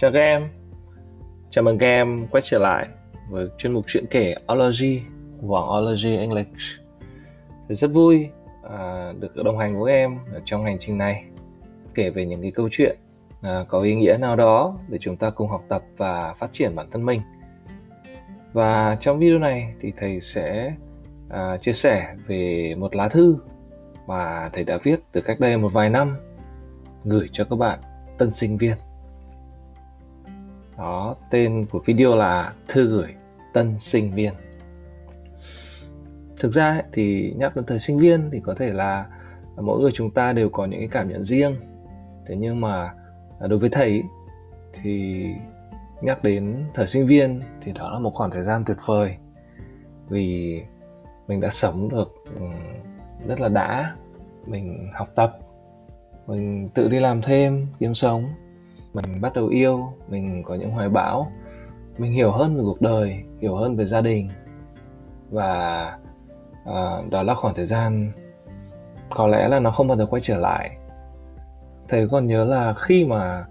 Chào các em, chào mừng các em quay trở lại với chuyên mục chuyện kể Ology của Ology English. Thì rất vui à, được đồng hành với em ở trong hành trình này kể về những cái câu chuyện à, có ý nghĩa nào đó để chúng ta cùng học tập và phát triển bản thân mình. Và trong video này thì thầy sẽ à, chia sẻ về một lá thư mà thầy đã viết từ cách đây một vài năm gửi cho các bạn tân sinh viên đó tên của video là thư gửi tân sinh viên. Thực ra ấy, thì nhắc đến thời sinh viên thì có thể là mỗi người chúng ta đều có những cái cảm nhận riêng. Thế nhưng mà à, đối với thầy thì nhắc đến thời sinh viên thì đó là một khoảng thời gian tuyệt vời. Vì mình đã sống được ừ, rất là đã mình học tập mình tự đi làm thêm kiếm sống mình bắt đầu yêu mình có những hoài bão. Mình hiểu hơn về cuộc đời hiểu hơn về gia đình. Và uh, đó là khoảng thời gian có lẽ là nó không bao giờ quay trở lại. Thầy còn nhớ là khi mà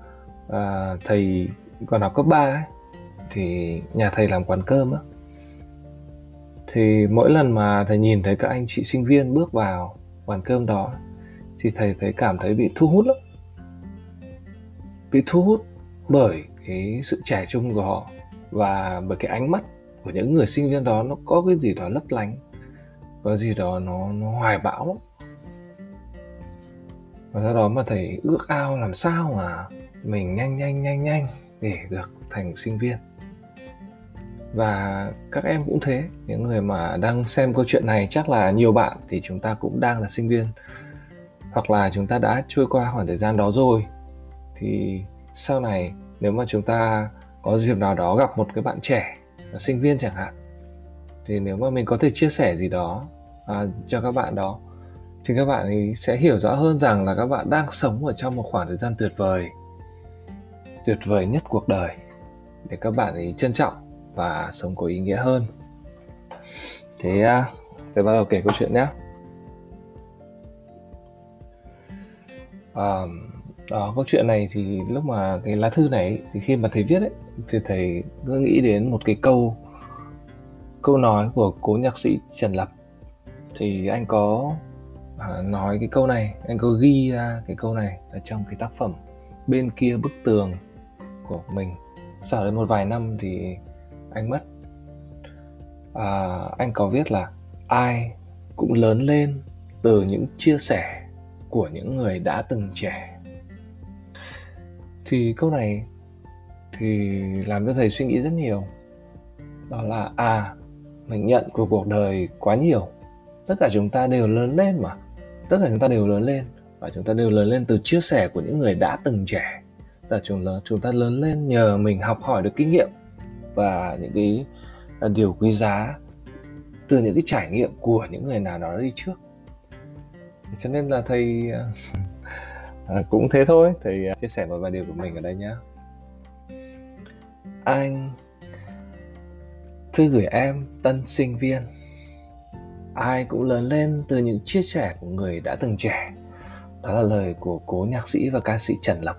uh, thầy còn học cấp 3 ấy, thì nhà thầy làm quán cơm á. Thì mỗi lần mà thầy nhìn thấy các anh chị sinh viên bước vào quán cơm đó thì thầy thấy cảm thấy bị thu hút lắm bị thu hút bởi cái sự trẻ trung của họ và bởi cái ánh mắt của những người sinh viên đó nó có cái gì đó lấp lánh, có gì đó nó nó hoài bão. Lắm và do đó mà thầy ước ao làm sao mà mình nhanh nhanh nhanh nhanh để được thành sinh viên. Và các em cũng thế, những người mà đang xem câu chuyện này chắc là nhiều bạn thì chúng ta cũng đang là sinh viên, hoặc là chúng ta đã trôi qua khoảng thời gian đó rồi thì sau này nếu mà chúng ta có dịp nào đó gặp một cái bạn trẻ là sinh viên chẳng hạn thì nếu mà mình có thể chia sẻ gì đó à, cho các bạn đó thì các bạn ấy sẽ hiểu rõ hơn rằng là các bạn đang sống ở trong một khoảng thời gian tuyệt vời tuyệt vời nhất cuộc đời để các bạn ấy trân trọng và sống có ý nghĩa hơn. Thế à, tôi bắt đầu kể câu chuyện nhé um, đó, câu chuyện này thì lúc mà cái lá thư này thì khi mà thầy viết ấy thì thầy cứ nghĩ đến một cái câu câu nói của cố nhạc sĩ Trần Lập. Thì anh có à, nói cái câu này anh có ghi ra cái câu này ở trong cái tác phẩm bên kia bức tường của mình. Sau đến một vài năm thì anh mất. À, anh có viết là ai cũng lớn lên từ những chia sẻ của những người đã từng trẻ thì câu này thì làm cho thầy suy nghĩ rất nhiều. Đó là à mình nhận của cuộc đời quá nhiều. Tất cả chúng ta đều lớn lên mà. Tất cả chúng ta đều lớn lên. Và chúng ta đều lớn lên từ chia sẻ của những người đã từng trẻ. Là chúng lớn chúng ta lớn lên nhờ mình học hỏi được kinh nghiệm và những cái à, điều quý giá từ những cái trải nghiệm của những người nào đó đi trước. Cho nên là thầy à, à, cũng thế thôi. Thì à, chia sẻ một vài điều của mình ở đây nhé anh thư gửi em tân sinh viên. Ai cũng lớn lên từ những chia sẻ của người đã từng trẻ. Đó là lời của cố nhạc sĩ và ca sĩ trần lập.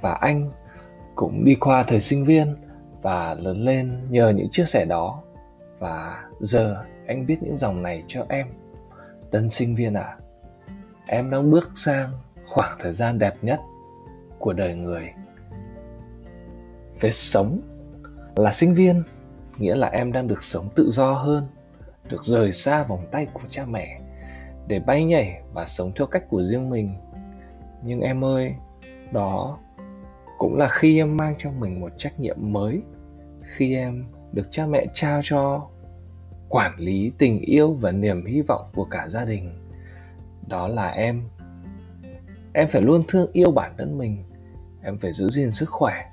Và anh cũng đi qua thời sinh viên và lớn lên nhờ những chia sẻ đó. Và giờ anh viết những dòng này cho em. Tân sinh viên à em đang bước sang khoảng thời gian đẹp nhất của đời người về sống là sinh viên, nghĩa là em đang được sống tự do hơn, được rời xa vòng tay của cha mẹ để bay nhảy và sống theo cách của riêng mình. Nhưng em ơi, đó cũng là khi em mang cho mình một trách nhiệm mới khi em được cha mẹ trao cho, quản lý tình yêu và niềm hy vọng của cả gia đình. Đó là em em phải luôn thương yêu bản thân mình. Em phải giữ gìn sức khỏe.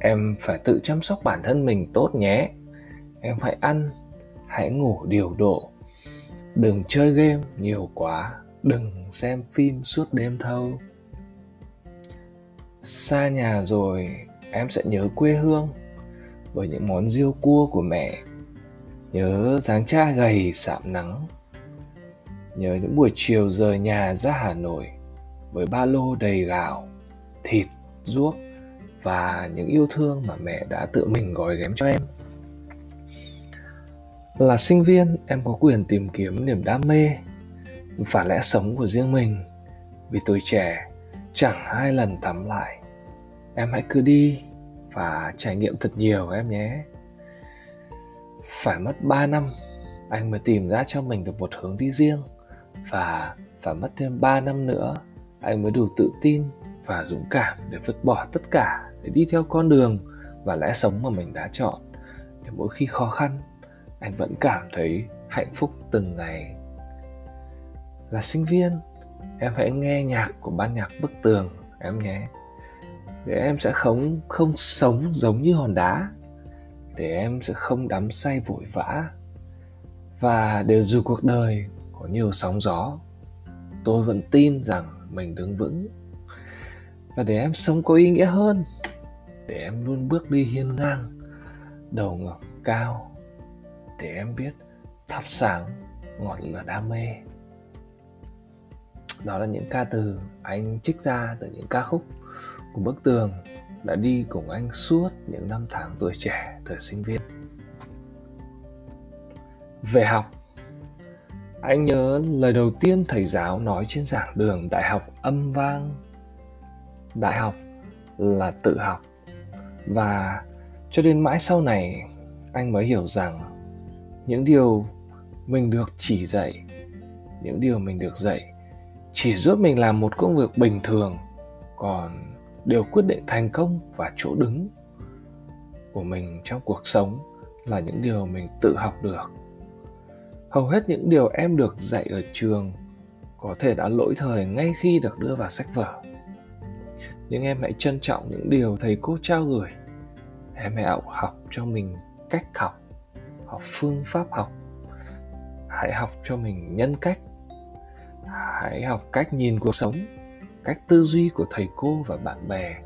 Em phải tự chăm sóc bản thân mình tốt nhé. Em hãy ăn, hãy ngủ điều độ. Đừng chơi game nhiều quá. Đừng xem phim suốt đêm thâu. Xa nhà rồi, em sẽ nhớ quê hương với những món riêu cua của mẹ. Nhớ dáng cha gầy, sạm nắng. Nhớ những buổi chiều rời nhà ra hà nội với ba lô đầy gạo, thịt, ruốc và những yêu thương mà mẹ đã tự mình gói ghém cho em. Là sinh viên, em có quyền tìm kiếm niềm đam mê, và lẽ sống của riêng mình. Vì tuổi trẻ, chẳng hai lần thắm lại. Em hãy cứ đi và trải nghiệm thật nhiều em nhé. Phải mất 3 năm, anh mới tìm ra cho mình được một hướng đi riêng và phải mất thêm 3 năm nữa anh mới đủ tự tin và dũng cảm để vứt bỏ tất cả để đi theo con đường và lẽ sống mà mình đã chọn. Để mỗi khi khó khăn, anh vẫn cảm thấy hạnh phúc từng ngày. Là sinh viên, em hãy nghe nhạc của ban nhạc bức tường em nhé. Để em sẽ không không sống giống như hòn đá. Để em sẽ không đắm say vội vã. Và đều dù cuộc đời có nhiều sóng gió, tôi vẫn tin rằng mình đứng vững. Và để em sống có ý nghĩa hơn, để em luôn bước đi hiên ngang, đầu ngẩng cao, để em biết thắp sáng ngọn lửa đam mê. Đó là những ca từ anh trích ra từ những ca khúc của bức tường đã đi cùng anh suốt những năm tháng tuổi trẻ thời sinh viên. Về học anh nhớ lời đầu tiên thầy giáo nói trên giảng đường đại học âm vang. Đại học là tự học. Và cho đến mãi sau này, anh mới hiểu rằng những điều mình được chỉ dạy, những điều mình được dạy chỉ giúp mình làm một công việc bình thường, còn điều quyết định thành công và chỗ đứng của mình trong cuộc sống là những điều mình tự học được hầu hết những điều em được dạy ở trường có thể đã lỗi thời ngay khi được đưa vào sách vở. Nhưng em hãy trân trọng những điều thầy cô trao gửi. Em hãy học, học cho mình cách học học phương pháp học. Hãy học cho mình nhân cách. Hãy học cách nhìn cuộc sống cách tư duy của thầy cô và bạn bè.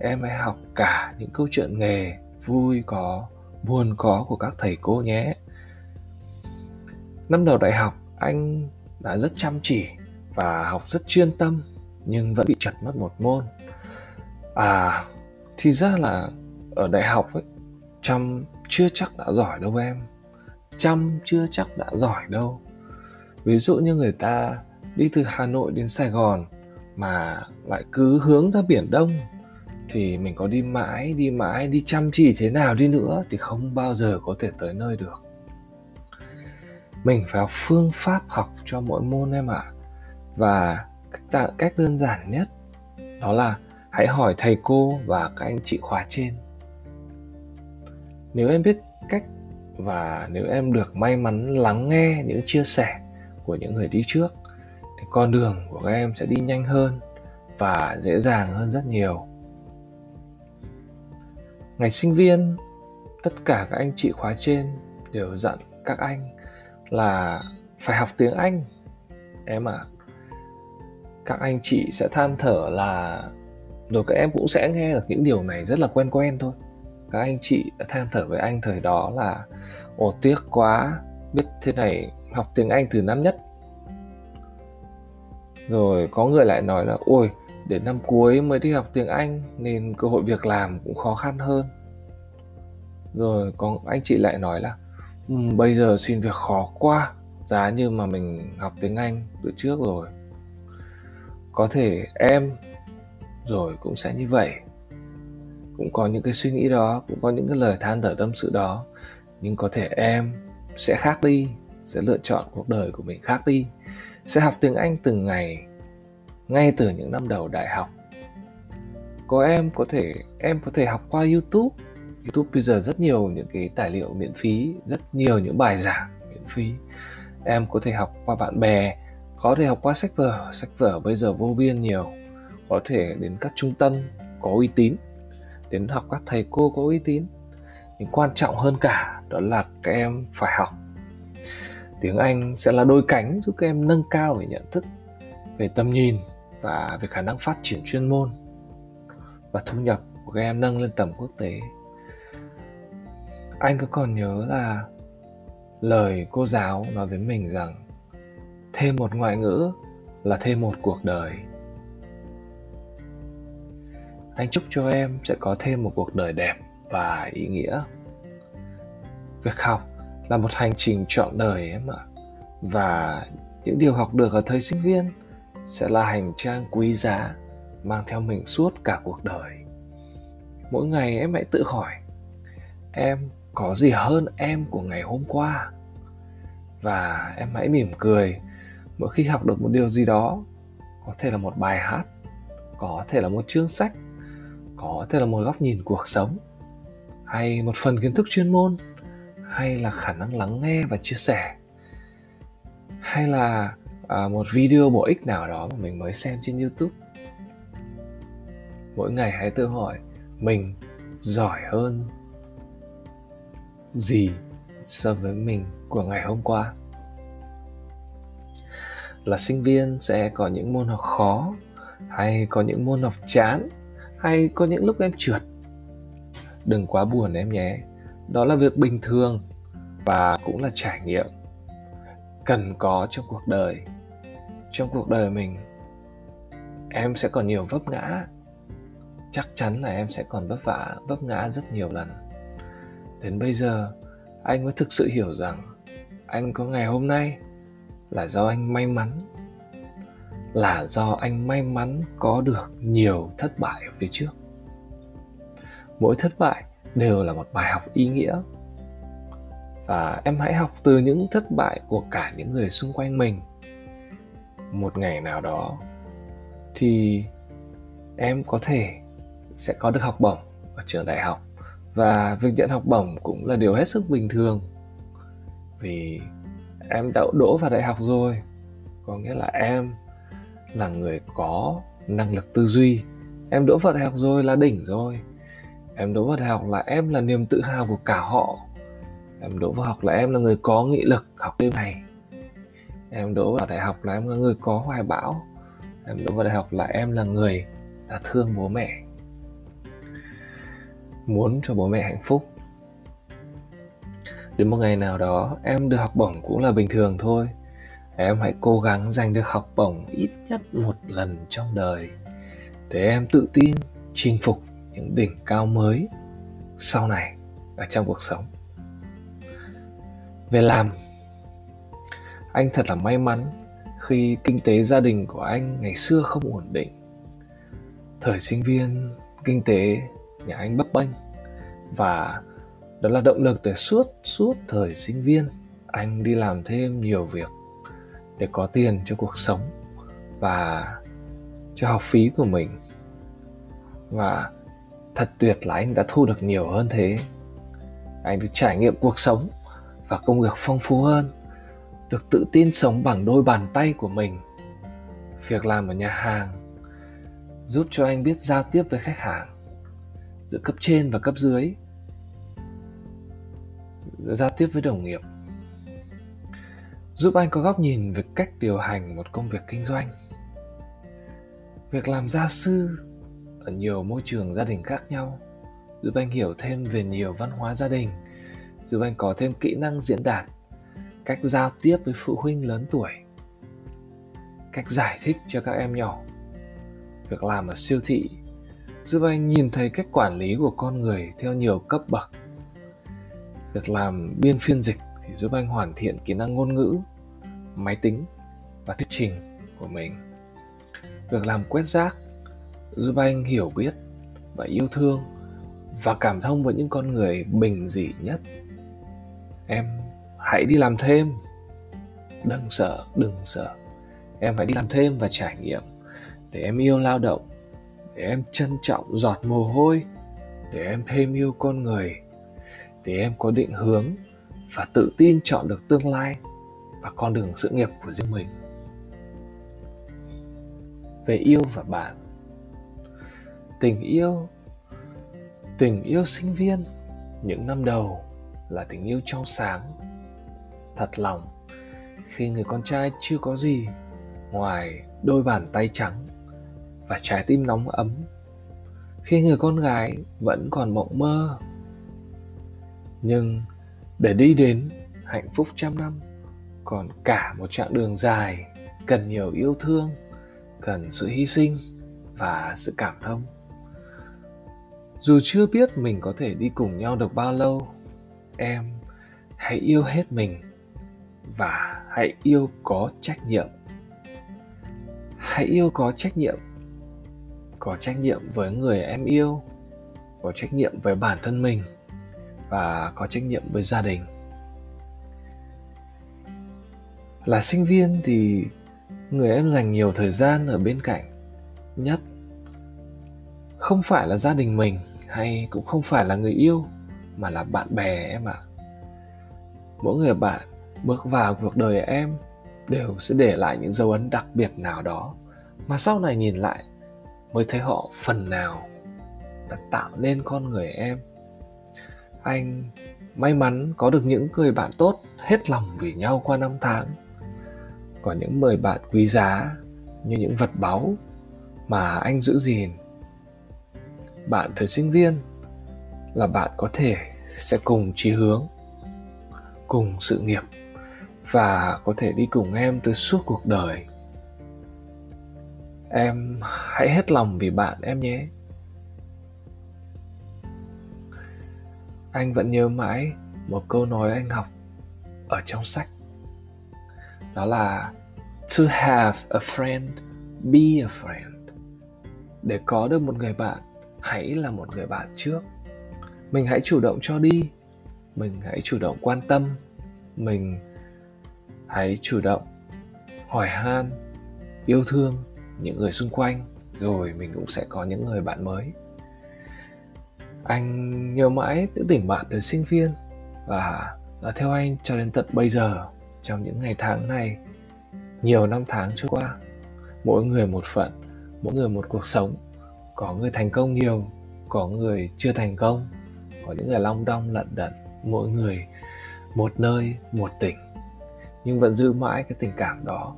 Em hãy học cả những câu chuyện nghề vui có buồn có của các thầy cô nhé năm đầu đại học, anh đã rất chăm chỉ và học rất chuyên tâm, nhưng vẫn bị trật mất một môn. À thì ra là ở đại học ấy, chăm chưa chắc đã giỏi đâu em. Chăm chưa chắc đã giỏi đâu. Ví dụ như người ta đi từ hà nội đến sài gòn mà lại cứ hướng ra biển đông, thì mình có đi mãi đi mãi, đi chăm chỉ thế nào đi nữa thì không bao giờ có thể tới nơi được mình phải học phương pháp học cho mỗi môn em ạ à. và cách, cách đơn giản nhất đó là hãy hỏi thầy cô và các anh chị khóa trên nếu em biết cách và nếu em được may mắn lắng nghe những chia sẻ của những người đi trước thì con đường của các em sẽ đi nhanh hơn và dễ dàng hơn rất nhiều ngày sinh viên tất cả các anh chị khóa trên đều dặn các anh là phải học tiếng anh. Em à các anh chị sẽ than thở là, rồi các em cũng sẽ nghe được những điều này rất là quen quen thôi. Các anh chị đã than thở với anh thời đó là, ồ, tiếc quá, biết thế này, học tiếng anh từ năm nhất. Rồi có người lại nói là, ôi, đến năm cuối mới đi học tiếng anh, nên cơ hội việc làm cũng khó khăn hơn. Rồi có anh chị lại nói là Ừ, bây giờ xin việc khó quá. Giá như mà mình học tiếng anh từ trước rồi. Có thể em rồi cũng sẽ như vậy. Cũng có những cái suy nghĩ đó, cũng có những cái lời than thở tâm sự đó. Nhưng có thể em sẽ khác đi, sẽ lựa chọn cuộc đời của mình khác đi. Sẽ học tiếng anh từng ngày, ngay từ những năm đầu đại học. Có em có thể, em có thể học qua youtube youtube bây giờ rất nhiều những cái tài liệu miễn phí, rất nhiều những bài giảng miễn phí. Em có thể học qua bạn bè, có thể học qua sách vở. Sách vở bây giờ vô biên nhiều. Có thể đến các trung tâm có uy tín, đến học các thầy cô có uy tín. Nhưng quan trọng hơn cả đó là các em phải học. Tiếng anh sẽ là đôi cánh giúp các em nâng cao về nhận thức, về tầm nhìn và về khả năng phát triển chuyên môn và thu nhập của các em nâng lên tầm quốc tế anh cứ còn nhớ là lời cô giáo nói với mình rằng thêm một ngoại ngữ là thêm một cuộc đời. Anh chúc cho em sẽ có thêm một cuộc đời đẹp và ý nghĩa. Việc học là một hành trình trọn đời em ạ. Và những điều học được ở thời sinh viên sẽ là hành trang quý giá mang theo mình suốt cả cuộc đời. Mỗi ngày em hãy tự hỏi, em có gì hơn em của ngày hôm qua? Và em hãy mỉm cười mỗi khi học được một điều gì đó có thể là một bài hát có thể là một chương sách có thể là một góc nhìn cuộc sống hay một phần kiến thức chuyên môn hay là khả năng lắng nghe và chia sẻ hay là à, một video bổ ích nào đó mà mình mới xem trên youtube. Mỗi ngày hãy tự hỏi mình giỏi hơn gì so với mình của ngày hôm qua? Là sinh viên sẽ có những môn học khó, hay có những môn học chán, hay có những lúc em trượt? Đừng quá buồn em nhé, đó là việc bình thường và cũng là trải nghiệm cần có trong cuộc đời. Trong cuộc đời mình, em sẽ còn nhiều vấp ngã. Chắc chắn là em sẽ còn vấp vả, vấp ngã rất nhiều lần đến bây giờ, anh mới thực sự hiểu rằng anh có ngày hôm nay là do anh may mắn, là do anh may mắn có được nhiều thất bại ở phía trước. Mỗi thất bại đều là một bài học ý nghĩa. Và em hãy học từ những thất bại của cả những người xung quanh mình. Một ngày nào đó thì em có thể sẽ có được học bổng ở trường đại học và việc nhận học bổng cũng là điều hết sức bình thường. Vì em đã đỗ vào đại học rồi, có nghĩa là em là người có năng lực tư duy. Em đỗ vào đại học rồi là đỉnh rồi. Em đỗ vào đại học là em là niềm tự hào của cả họ. Em đỗ vào học là em là người có nghị lực học đêm này. Em đỗ vào đại học là em là người có hoài bão. Em đỗ vào đại học là em là người là thương bố mẹ muốn cho bố mẹ hạnh phúc. Đến một ngày nào đó, em được học bổng cũng là bình thường thôi. Em hãy cố gắng giành được học bổng ít nhất một lần trong đời để em tự tin chinh phục những đỉnh cao mới sau này ở trong cuộc sống. Về làm, anh thật là may mắn khi kinh tế gia đình của anh ngày xưa không ổn định. Thời sinh viên, kinh tế nhà anh bấp bênh. Và đó là động lực để suốt suốt thời sinh viên, anh đi làm thêm nhiều việc để có tiền cho cuộc sống và cho học phí của mình. Và thật tuyệt là anh đã thu được nhiều hơn thế. Anh được trải nghiệm cuộc sống và công việc phong phú hơn, được tự tin sống bằng đôi bàn tay của mình. Việc làm ở nhà hàng giúp cho anh biết giao tiếp với khách hàng giữa cấp trên và cấp dưới. Giao tiếp với đồng nghiệp. Giúp anh có góc nhìn về cách điều hành một công việc kinh doanh. Việc làm gia sư ở nhiều môi trường gia đình khác nhau giúp anh hiểu thêm về nhiều văn hóa gia đình, giúp anh có thêm kỹ năng diễn đạt, cách giao tiếp với phụ huynh lớn tuổi, cách giải thích cho các em nhỏ. Việc làm ở siêu thị giúp anh nhìn thấy cách quản lý của con người theo nhiều cấp bậc. Việc làm biên phiên dịch thì giúp anh hoàn thiện kỹ năng ngôn ngữ, máy tính và thuyết trình của mình. Việc làm quét rác giúp anh hiểu biết và yêu thương và cảm thông với những con người bình dị nhất. Em hãy đi làm thêm. Đừng sợ đừng sợ. Em hãy đi làm thêm và trải nghiệm để em yêu lao động để em trân trọng giọt mồ hôi, để em thêm yêu con người, để em có định hướng và tự tin chọn được tương lai và con đường sự nghiệp của riêng mình. Về yêu và bạn, tình yêu tình yêu sinh viên, những năm đầu là tình yêu trong sáng. Thật lòng, khi người con trai chưa có gì ngoài đôi bàn tay trắng và trái tim nóng ấm. Khi người con gái vẫn còn mộng mơ, nhưng để đi đến hạnh phúc trăm năm, còn cả một chặng đường dài cần nhiều yêu thương, cần sự hy sinh và sự cảm thông. Dù chưa biết mình có thể đi cùng nhau được bao lâu, em hãy yêu hết mình và hãy yêu có trách nhiệm. Hãy yêu có trách nhiệm có trách nhiệm với người em yêu, có trách nhiệm với bản thân mình và có trách nhiệm với gia đình là sinh viên thì người em dành nhiều thời gian ở bên cạnh, nhất không phải là gia đình mình hay cũng không phải là người yêu, mà là bạn bè em ạ à. mỗi người bạn bước vào cuộc đời em đều sẽ để lại những dấu ấn đặc biệt nào đó mà sau này nhìn lại mới thấy họ phần nào đã tạo nên con người em. Anh may mắn có được những người bạn tốt hết lòng vì nhau qua năm tháng. Có những người bạn quý giá như những vật báu mà anh giữ gìn. Bạn thời sinh viên là bạn có thể sẽ cùng chí hướng, cùng sự nghiệp và có thể đi cùng em từ suốt cuộc đời em hãy hết lòng vì bạn em nhé. Anh vẫn nhớ mãi một câu nói anh học ở trong sách. Đó là, to have a friend, be a friend. Để có được một người bạn, hãy là một người bạn trước. Mình hãy chủ động cho đi. Mình hãy chủ động quan tâm. Mình hãy chủ động hỏi han, yêu thương những người xung quanh, rồi mình cũng sẽ có những người bạn mới. Anh nhớ mãi những tình bạn từ sinh viên và theo anh cho đến tận bây giờ, trong những ngày tháng này, nhiều năm tháng trôi qua, mỗi người một phận, mỗi người một cuộc sống. Có người thành công nhiều, có người chưa thành công. Có những người long đong, lận đận, mỗi người một nơi, một tỉnh. Nhưng vẫn giữ mãi cái tình cảm đó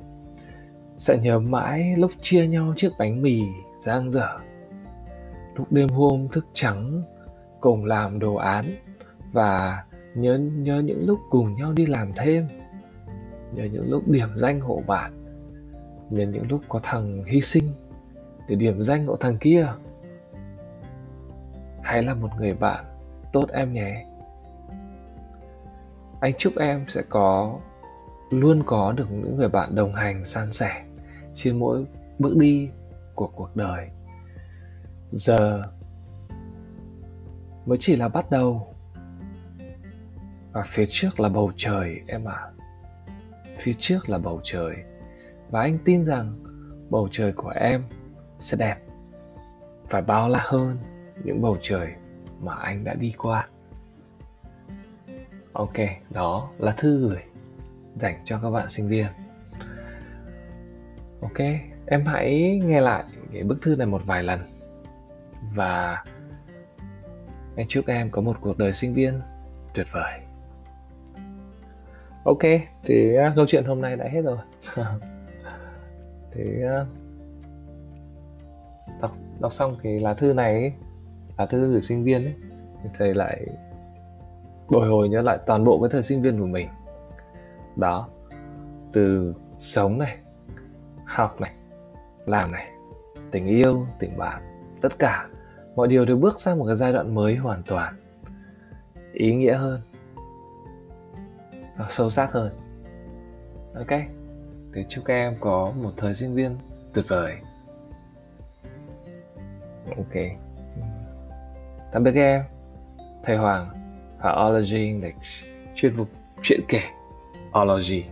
sẽ nhớ mãi lúc chia nhau chiếc bánh mì giang dở. Lúc đêm hôm thức trắng cùng làm đồ án và nhớ nhớ những lúc cùng nhau đi làm thêm. Nhớ những lúc điểm danh hộ bạn. Nhớ những lúc có thằng hy sinh để điểm danh hộ thằng kia. Hãy là một người bạn tốt em nhé. Anh chúc em sẽ có, luôn có được những người bạn đồng hành san sẻ trên mỗi bước đi của cuộc đời. Giờ, mới chỉ là bắt đầu. Và phía trước là bầu trời, em ạ. À. phía trước là bầu trời. Và anh tin rằng bầu trời của em sẽ đẹp phải bao la hơn những bầu trời mà anh đã đi qua. Ok, đó là thư gửi dành cho các bạn sinh viên ok em hãy nghe lại cái bức thư này một vài lần. Và em chúc em có một cuộc đời sinh viên tuyệt vời. Ok thì uh, câu chuyện hôm nay đã hết rồi. Thì uh, đọc đọc xong cái lá thư này ấy, lá thư gửi sinh viên ấy, thì thầy lại bồi hồi nhớ lại toàn bộ cái thời sinh viên của mình. Đó từ sống này học này, làm này, tình yêu, tình bạn, tất cả, mọi điều đều bước sang một cái giai đoạn mới hoàn toàn. Ý nghĩa hơn. Và sâu sắc hơn. Ok, thì chúc các em có một thời sinh viên tuyệt vời. Ok. Tạm biệt các em. Thầy hoàng và ology english. Chuyên mục chuyện kể. Ology.